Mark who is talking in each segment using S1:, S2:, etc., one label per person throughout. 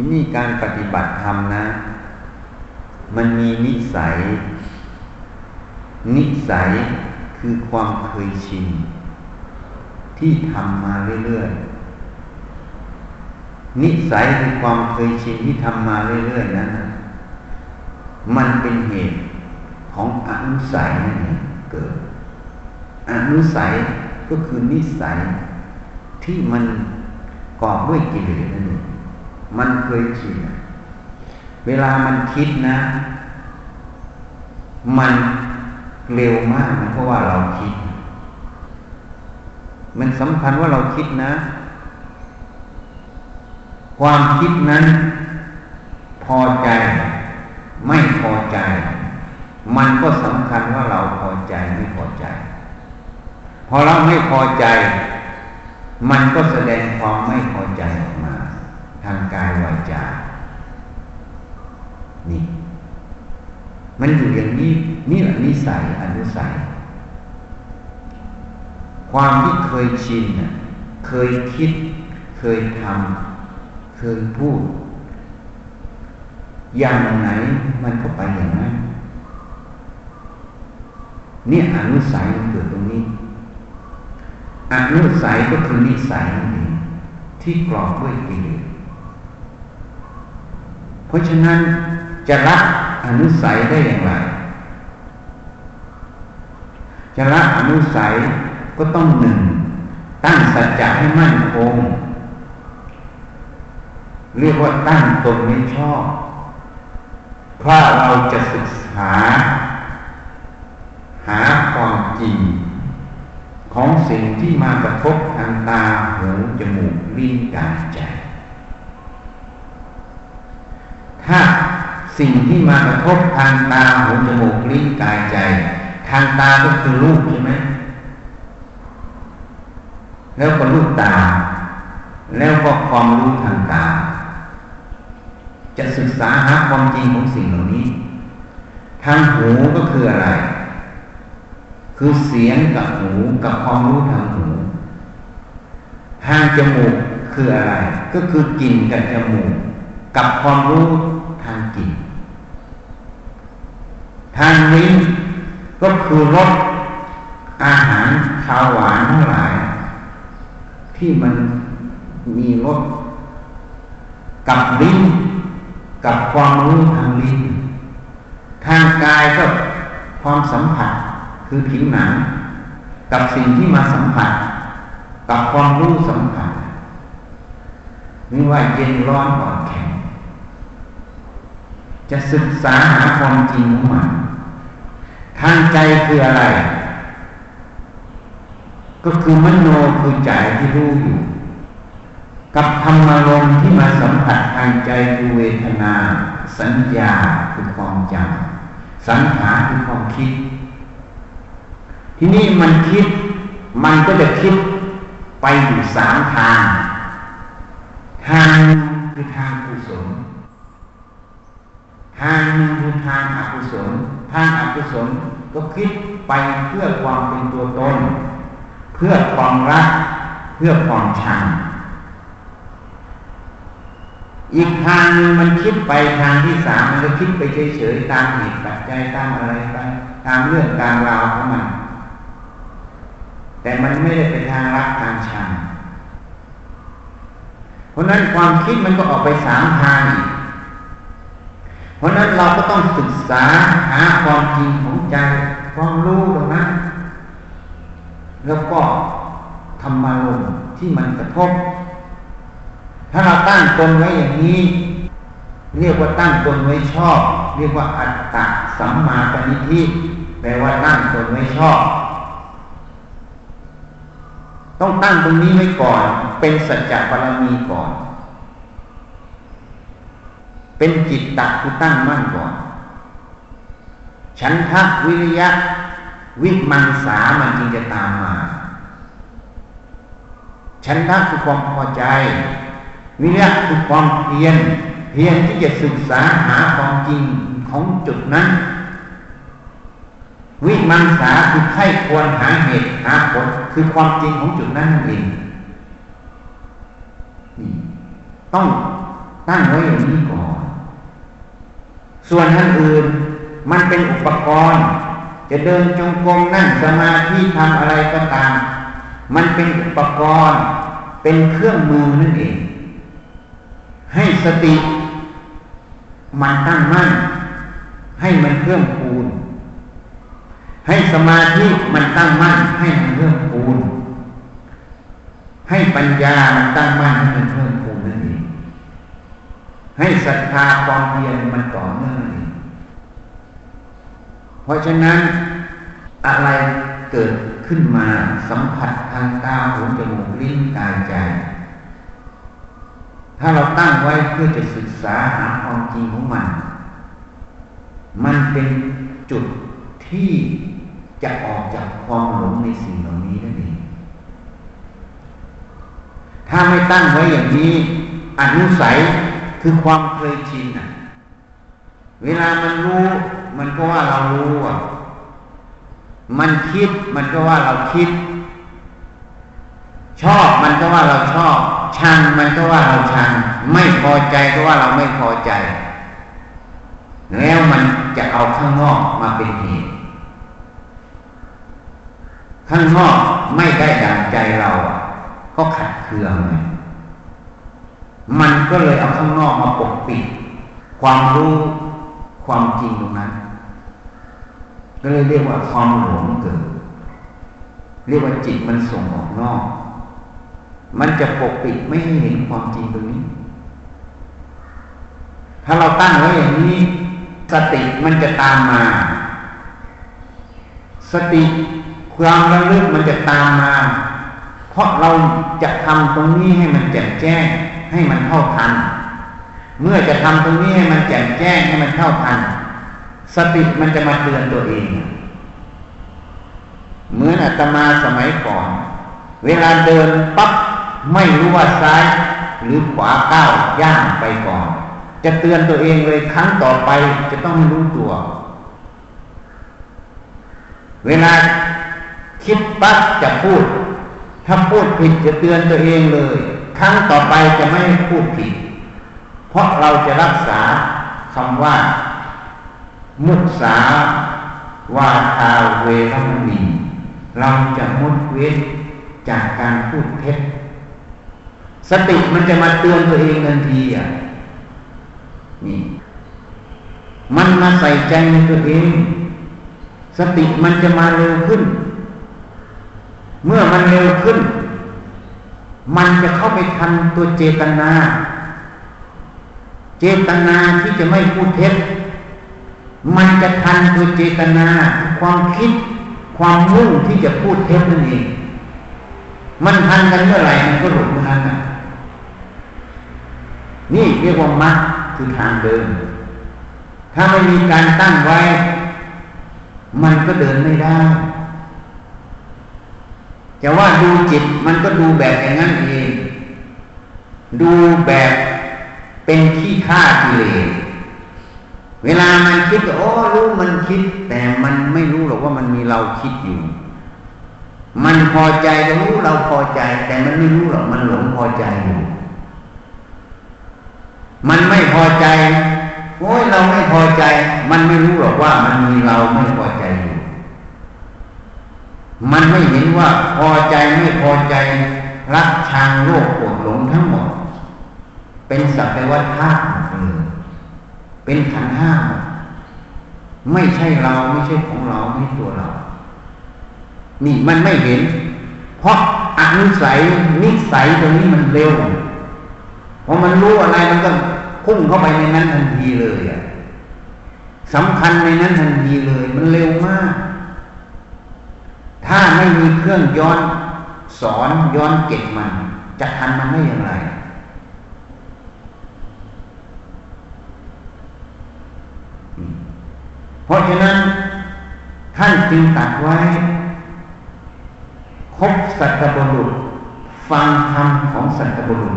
S1: ทีนี้การปฏิบัติธรรมนะ มันมีนิสัย นิสัยคือความเคยชิน ที่ทำมาเรื่อยๆ นิสัยคือความเคยชินที่ทำมาเรื่อยๆนั้นมันเป็นเหตุของอนุสัยนั่นเองเกิด อนุสัยก็คือนิสัยที่มันก่อด้วยกิเลสนั่นเอง มันเคยชินเวลามันคิดนะ มันเร็วมากนะเพราะว่าเราคิด มันสำคัญว่าเราคิดนะ ความคิดนั้น พอใจไม่พอใจ มันก็สำคัญว่าเราพอใจไม่พอใจ พอเราไม่พอใจ มันก็แสดงความไม่พอใจออกาทางกายวาจา นี่ มันอยู่อย่างนี้นี่แหละนิสัยอนุสัย ความที่เคยชินเคยคิด เคยทำเคยพูด อย่างไหนมันก็ไปอย่างนั้นเนี่ยอนุสัยมันเกิดตรงนี้ อนุสัยก็คือนิสัยนั่นเองที่กรอบด้วยกิเลส เพราะฉะนั้นจะละอนุสัยได้อย่างไร จะละอนุสัยก็ต้องหนึ่ง ตั้งสัจจะให้มั่นคง เรียกว่าตั้งตนไม่ชอบ เพราะเราจะศึกษา หาความจริงของสิ่งที่มากระทบทางตาหูจมูกลิ้นกายใจ ถ้าสิ่งที่มากระทบทางตาหูจมูกลิ้นกายใจ ทางตาก็คือรูปใช่ไหมแล้วก็รูปตา แล้วก็ความรู้ทางตา จะศึกษาหาความจริงของสิ่งเหล่านี้ ทางหูก็คืออะไร คือเสียงกับหูกับความรู้ทางหู ทางจมูกคืออะไร ก็คือกลิ่นกับจมูก กับความรู้ ทางนทางลิ้ก็คือรสอาหารขาวหวานทั้งหลาย ที่มันมีรสกับลิ้นกับความรู้ทางลิ้นทางกายก็ความสัมผัสคือผิวหนัง กับสิ่งที่มาสัมผัส กับความรู้สัมผัสนี่ว่าเย็นร้อนอ่อนแข็ง จะศึกษาหาความจริงของมันทางใจคืออะไร ก็คือมโนคือใจที่รู้อยู่ กับธรรมารมณ์ที่มาสัมผัสทางใจคือเวทนา สัญญาคือความจำสังขารคือความคิด ทีนี้มันคิดมันก็จะคิดไปอยู่สามทาง ทางคือทางกุศล ทางหนึ่งคือทางอกุศล ทางอกุศลก็คิดไปเพื่อความเป็นตัวตน เพื่อความรัก เพื่อความชัง อีกทางหนึ่งมันคิดไปทางที่สามมันก็คิดไปเฉยๆตามเหตุปัจจัยตามอะไรไปตามเรื่องการราวของมัน แต่มันไม่ได้ไปทางรักทางชัง เพราะนั้นความคิดมันก็ออกไปสามทางอีก เพราะนั้นเราก็ต้องศึกษาหาความจริงของใจความรู้ตรงนั้นแล้วก็ธรรมารมที่มันกระทบ ถ้าเราตั้งตนไว้อย่างนี้ เรียกว่าตั้งตนไว้ชอบ เรียกว่าอัตตะสัมมาปณิทิแปลว่าตั้งตนไว้ชอบ ต้องตั้งตรงนี้ไว้ก่อน เป็นสัจจะบารมีก่อน เป็นจิตตักคือตั้งมั่นก่อนฉันทะวิริยะ วิมังสามันจึงจะตามมา ฉันทะคือความพอใจ วิริยะคือความเพียรเพียรที่จะศึกษาหาความจริงของจุดนั้น วิมังสาคือไข้ควรหาเหตุหาผลคือความจริงของจุดนั้นนั่นเองต้องตั้งไว้อย่างนี้ก่อน ส่วนท่านอื่นมันเป็นอุปกรณ์ จะเดินจงกรมนั่งสมาธิทำอะไรก็ตาม มันเป็นอุปกรณ์ เป็นเครื่องมือนั่นเอง ให้สติมันตั้งมั่น ให้มันเพิ่มพูน ให้สมาธิมันตั้งมั่น ให้มันเพิ่มพูน ให้ปัญญามันตั้งมั่นให้มันเพิ่มพูน ให้ศรัทธาความเพียรมันต่อเนื่องเองเพราะฉะนั้นอะไรเกิดขึ้นมาสัมผัสทางตาหูจมูกลิ้นกายใจ ถ้าเราตั้งไว้เพื่อจะศึกษาหาความจริงของมัน มันเป็นจุดที่จะออกจากความหลงในสิ่งเหล่านี้นั่นเองถ้าไม่ตั้งไว้อย่างนี้อนุสัย คือความเคยชินอะ เวลามันรู้ มันก็ว่าเรารู้อะ มันคิดมันก็ว่าเราคิด ชอบมันก็ว่าเราชอบ ชังมันก็ว่าเราชัง ไม่พอใจก็ว่าเราไม่พอใจ แล้วมันจะเอาข้างนอกมาเป็นเหตุข้างนอกไม่ได้ดังใจเรา ก็ขัดเคืองไง มันก็เลยเอาข้างนอกมาปกปิด ความรู้ความจริงตรงนั้น ก็เลยเรียกว่าความหลงเกิด เรียกว่าจิตมันส่งออกนอก มันจะปกปิดไม่ให้เห็นความจริงตรงนี้ ถ้าเราตั้งไว้อย่างนี้ สติมันจะตามมา สติความระลึกมันจะตามมา เพราะเราจะทำตรงนี้ให้มันแจ่มแจ้ง ให้มันเท่าทัน เมื่อจะทำตรงนี้ให้มันแจ่มแจ้งให้มันเท่าทัน สติมันจะมาเตือนตัวเอง เหมือนอาตมาสมัยก่อน เวลาเดินปั๊บไม่รู้ว่าซ้ายหรือขวาก้าวย่างไปก่อน จะเตือนตัวเองเลยครั้งต่อไปจะต้องรู้ตัว เวลาคิดปั๊บจะพูด ถ้าพูดผิดจะเตือนตัวเองเลย ครั้งต่อไปจะไม่พูดผิด เพราะเราจะรักษาคำว่า มุสาวาทาเวรมณีเราจะมุดเว้นจากการพูดเท็จ สติมันจะมาเตือนตัวเองทันทีอะนี่มันมาใส่ใจในตัวเอง สติมันจะมาเร็วขึ้น เมื่อมันเร็วขึ้น มันจะเข้าไปทันตัวเจตนา เจตนาที่จะไม่พูดเท็จ มันจะทันตัวเจตนา ความคิด ความมุ่งที่จะพูดเท็จนั่นเอง มันทันกันเมื่อไหร่มันก็หลุดเมื่อนั้นนี่เรียกว่ามัรคือทางเดิน ถ้าไม่มีการตั้งไว้ มันก็เดินไม่ได้ จะว่าดูจิตมันก็ดูแบบอย่างนั้นเอง ดูแบบเป็นขี้ข้ากิเลสเวลามันคิดก็โอ้รู้มันคิด แต่มันไม่รู้หรอกว่ามันมีเราคิดอยู่ มันพอใจก็รู้เราพอใจ แต่มันไม่รู้หรอกมันหลงพอใจอยู่มันไม่พอใจโอ้ยเราไม่พอใจ มันไม่รู้หรอกว่ามันมีเราไม่พอใจอยู่ มันไม่เห็นว่าพอใจไม่พอใจรักชังโลภโกรธหลงทั้งหมด เป็นสัพเพวัฏธาตุเป็นขันห้า ไม่ใช่เราไม่ใช่ของเราไม่ตัวเรา นี่มันไม่เห็น เพราะอนุสัยนิสัยตรงนี้มันเร็วพอมันรู้อะไรมันก็พุ่งเข้าไปในนั้นทันทีเลยอะสำคัญในนั้นทันทีเลย มันเร็วมาก ถ้าไม่มีเครื่องย้อนสอนย้อนเก็บมัน จะทันมันได้อย่างไร เพราะฉะนั้นท่านจึงตัดไว้ คบสัตบุรุษ ฟังธรรมของสัตบุรุษ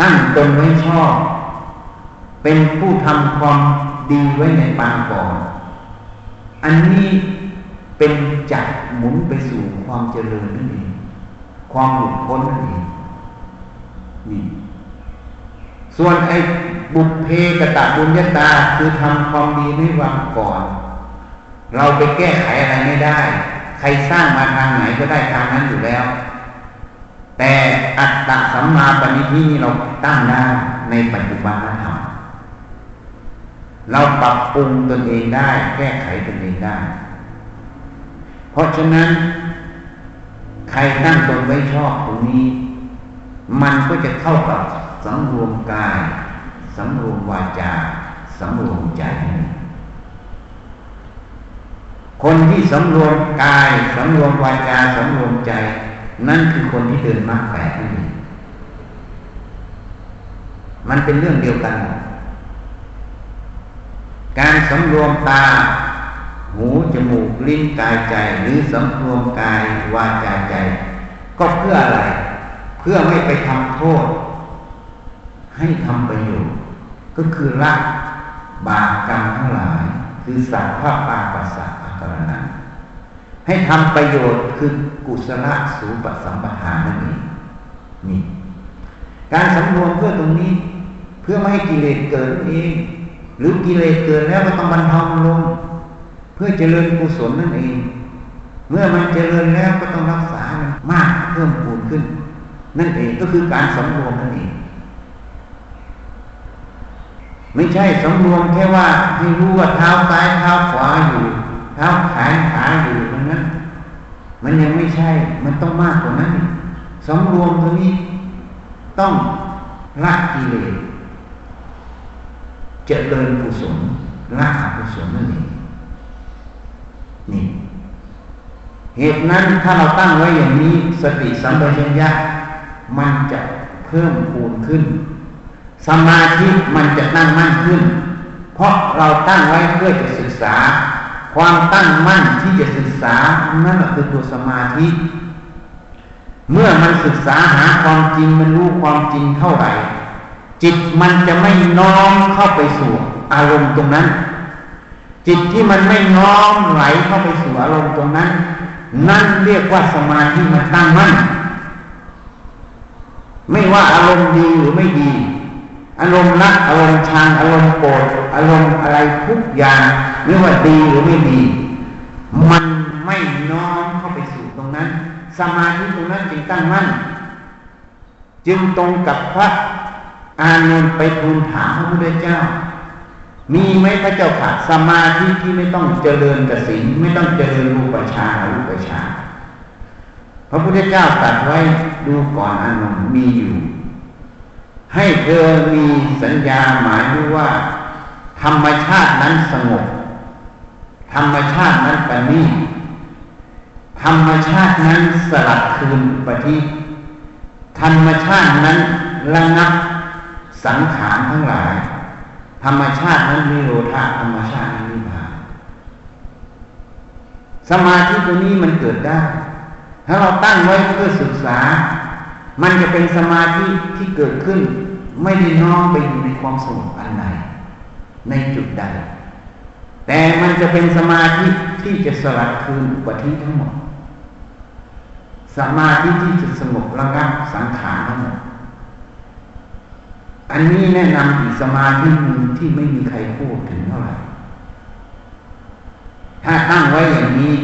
S1: ตั้งตนไว้ชอบ เป็นผู้ทำความดีไว้ในปางก่อน อันนี้ เป็นจักหมุนไปสู่ความเจริญนั่นเองความหลุดพ้นนั่นเองนี่ส่วนไอ้บุพเพกตะบุญญาตาคือทำความดีไม่วางก่อน เราไปแก้ไขอะไรไม่ได้ ใครสร้างมาทางไหนก็ได้ทางนั้นอยู่แล้ว แต่อัตตะสัมมาปณิทินี่เราตั้งได้ในปัจจุบันธรรมเราปรับปรุงตนเองได้ แก้ไขตนเองได้ เพราะฉะนั้น ใครตั้งตนไว้ชอบตรงนี้ มันก็จะเข้ากับสังรวมกาย สังรวมวาจา สังรวมใจ คนที่สำรวมกายสำรวมวาจาสำรวมใจ นั่นคือคนที่เดินมรรคแปดนี่มันเป็นเรื่องเดียวกัน การสำรวมตา หูจมูกลิ้นกายใจหรือสำรวมกายวาจาใจ ก็เพื่ออะไร เพื่อไม่ไปทำโทษ ให้ทำประโยชน์ก็คือละบาปกรรมทั้งหลาย คือสัพพะปาปัสสะอากรนันให้ทำประโยชน์คือกุศลสูปสัมปทานนั่นเองนี่การสำรวมเพื่อตรงนี้ เพื่อไม่ให้กิเลสเกิดเอง หรือกิเลสเกิดแล้วก็ต้องบรรเทาลง พื่อเจริญกุศลนั่นเอง เมื่อมันเจริญแล้วก็ต้องรักษามันมากเพิ่มพูนขึ้น นั่นเองก็คือการสำรวมนั่นเอง ไม่ใช่สำรวมแค่ว่าให้รู้ว่าเท้าซ้ายเท้าขวาอยู่ เท้าแขนขาอยู่ตรงนั้นมันยังไม่ใช่ มันต้องมากกว่านั้นสำรวมตรงนี้ต้องละกิเลสเจริญกุศลละอกุศลนั่นเอง นี่เหตุนั้นถ้าเราตั้งไว้อย่างนี้สติสัมปชัญญะมันจะเพิ่มพูนขึ้น สมาธิมันจะตั้งมั่นขึ้น เพราะเราตั้งไว้เพื่อจะศึกษา ความตั้งมั่นที่จะศึกษานั่นคือตัวสมาธิ เมื่อมันศึกษาหาความจริงมันรู้ความจริงเท่าไหร่ จิตมันจะไม่น้อมเข้าไปสู่อารมณ์ตรงนั้น จิตที่มันไม่น้อมไหลเข้าไปสู่อารมณ์ตรงนั้น นั่นเรียกว่าสมาธิมันตั้งมั่น ไม่ว่าอารมณ์ดีหรือไม่ดี อารมณ์รักอารมณ์ชังอารมณ์โกรธอารมณ์อะไรทุกอย่างไม่ว่าดีหรือไม่ดี มันไม่น้อมเข้าไปสู่ตรงนั้น สมาธิตรงนั้นจึงตั้งมั่น จึงตรงกับพระอานนท์ไปทูลถามพระพุทธเจ้า มีไหมพระเจ้าค่ะสมาธิที่ไม่ต้องเจริญกสินไม่ต้องเจริญรูปฌานรูปฌานพระพุทธเจ้าตรัสไว้ดูก่อนอานนท์มีอยู่ ให้เธอมีสัญญาหมายรู้ว่า ธรรมชาตินั้นสงบ ธรรมชาตินั้นปณีธรรมชาตินั้นสลัดคืนปฏิธรรมชาตินั้นระงับสังขารทั้งหลาย ธรรมชาตินั้นมีโลธาธรรมชาตินั้นมีบาสมาธิตัวนี้มันเกิดได้ ถ้าเราตั้งไว้เพื่อศึกษา มันจะเป็นสมาธิที่เกิดขึ้น ไม่ได้น้อมไปอยู่ในความสงบอันใดในจุดใด แต่มันจะเป็นสมาธิที่จะสลัดคืนอุปธิทั้งหมด สมาธิที่จะสงบระงับสังขารทั้งหมด อันนี้แนะนำอีกสมาธิหนึ่งที่ไม่มีใครพูดถึงเท่าไหร่ถ้าตั้งไว้อย่างนี้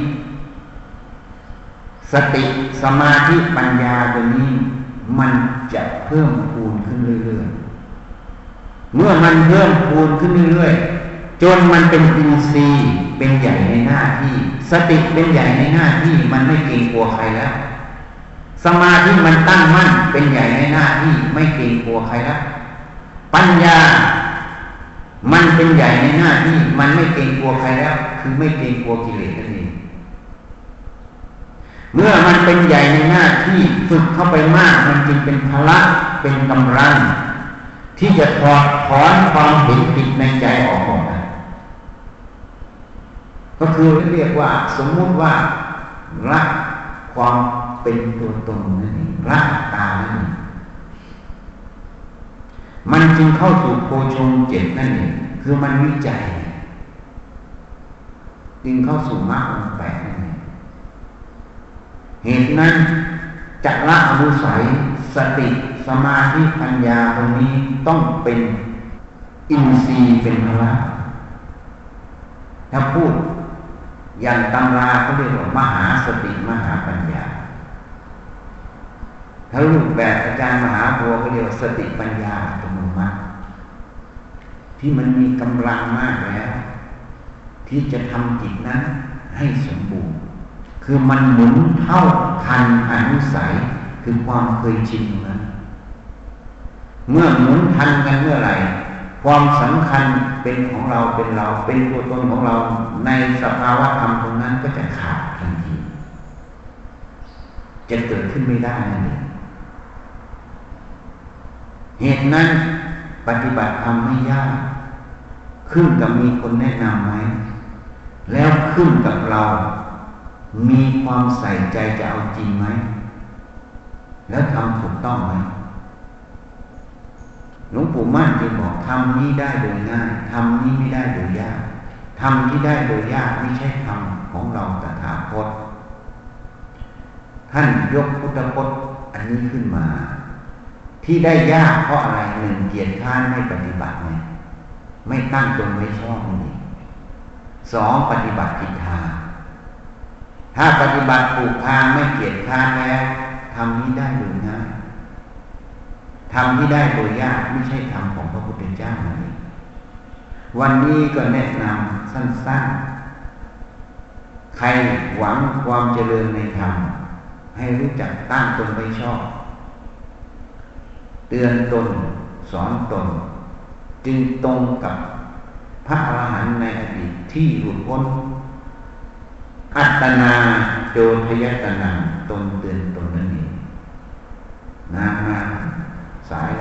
S1: สติสมาธิปัญญาตัวนี้ มันจะเพิ่มพูนขึ้นเรื่อยๆ เมื่อมันเพิ่มพูนขึ้นเรื่อยๆ จนมันเป็นอินทรีย์เป็นใหญ่ในหน้าที่ สติเป็นใหญ่ในหน้าที่ มันไม่เกรงกลัวใครแล้ว สมาธิมันตั้งมั่นเป็นใหญ่ในหน้าที่ ไม่เกรงกลัวใครแล้ว ปัญญา มันเป็นใหญ่ในหน้าที่มันไม่เกรงกลัวใครแล้ว คือไม่เกรงกลัวกิเลสนั่นเองเมื่อมันเป็นใหญ่ในหน้าที่ฝึกเข้าไปมาก มันจึงเป็นพละเป็นกำลังที่จะถอดถอนความเห็นผิดในใจออกหมดก็คือเรียกว่า สมมุติว่าละความเป็นตัวตนนั่นเองละตานั่นเอง มันจึงเข้าสู่โพชงเจ็ดนั่นเองคือมันวิจัย จึงเข้าสู่มรรคองแปดนั่นเองเหตุนั้นจักละอนุสัย สติสมาธิปัญญาตรงนี้ต้องเป็นอินทรีย์เป็นพละถ้าพูดอย่างตำราเขาเรียกว่ามหาสติมหาปัญญา ถ้ารูปแบบอาจารย์มหาโพก็เรียกว่าสติปัญญาต ที่มันมีกำลังมากแล้ว ที่จะทำจิตนั้นให้สมบูรณ์ คือมันหมุนเท่าทันอนุสัยคือความเคยชินนั้น เมื่อหมุนทันกันเมื่อไหร่ ความสำคัญเป็นของเราเป็นเรา เป็นตัวตนของเราในสภาวะธรรมตรงนั้นก็จะขาดทันที จะเกิดขึ้นไม่ได้นั่นเองเหตุนั้นปฏิบัติธรรมไม่ยาก ขึ้นกับมีคนแนะนำไหม แล้วขึ้นกับเรา มีความใส่ใจจะเอาจริงไหม แล้วทำถูกต้องไหมหลวงปู่มั่นจึงบอกทำนี้ได้โดยง่ายทำนี้ไม่ได้โดยยากทำที่ได้โดยยากไม่ใช่ธรรมของเราแต่ถาคต ท่านยกพุทธพจน์อันนี้ขึ้นมา ที่ได้ยากเพราะอะไรหนึ่งเกียรติข้านไม่ปฏิบัติไง ไม่ตั้งตนไม่ชอบนี่สองปฏิบัติผิดทาง ถ้าปฏิบัติถูกทางไม่เกียรติข้านแล้วทำนี้ได้โดยง่ายทำที่ได้โดยยากไม่ใช่ธรรมของพระพุทธเจ้านี่วันนี้ก็แนะนำสั้นๆ ใครหวังความเจริญในธรรมให้รู้จักตั้งตนไม่ชอบ เตือนตน สอนตน จึงตรงกับพระอรหันต์ในอดีตที่หลุดพ้น อัตนาโจทยตนาตนเตือนตนนั่นเองนามาย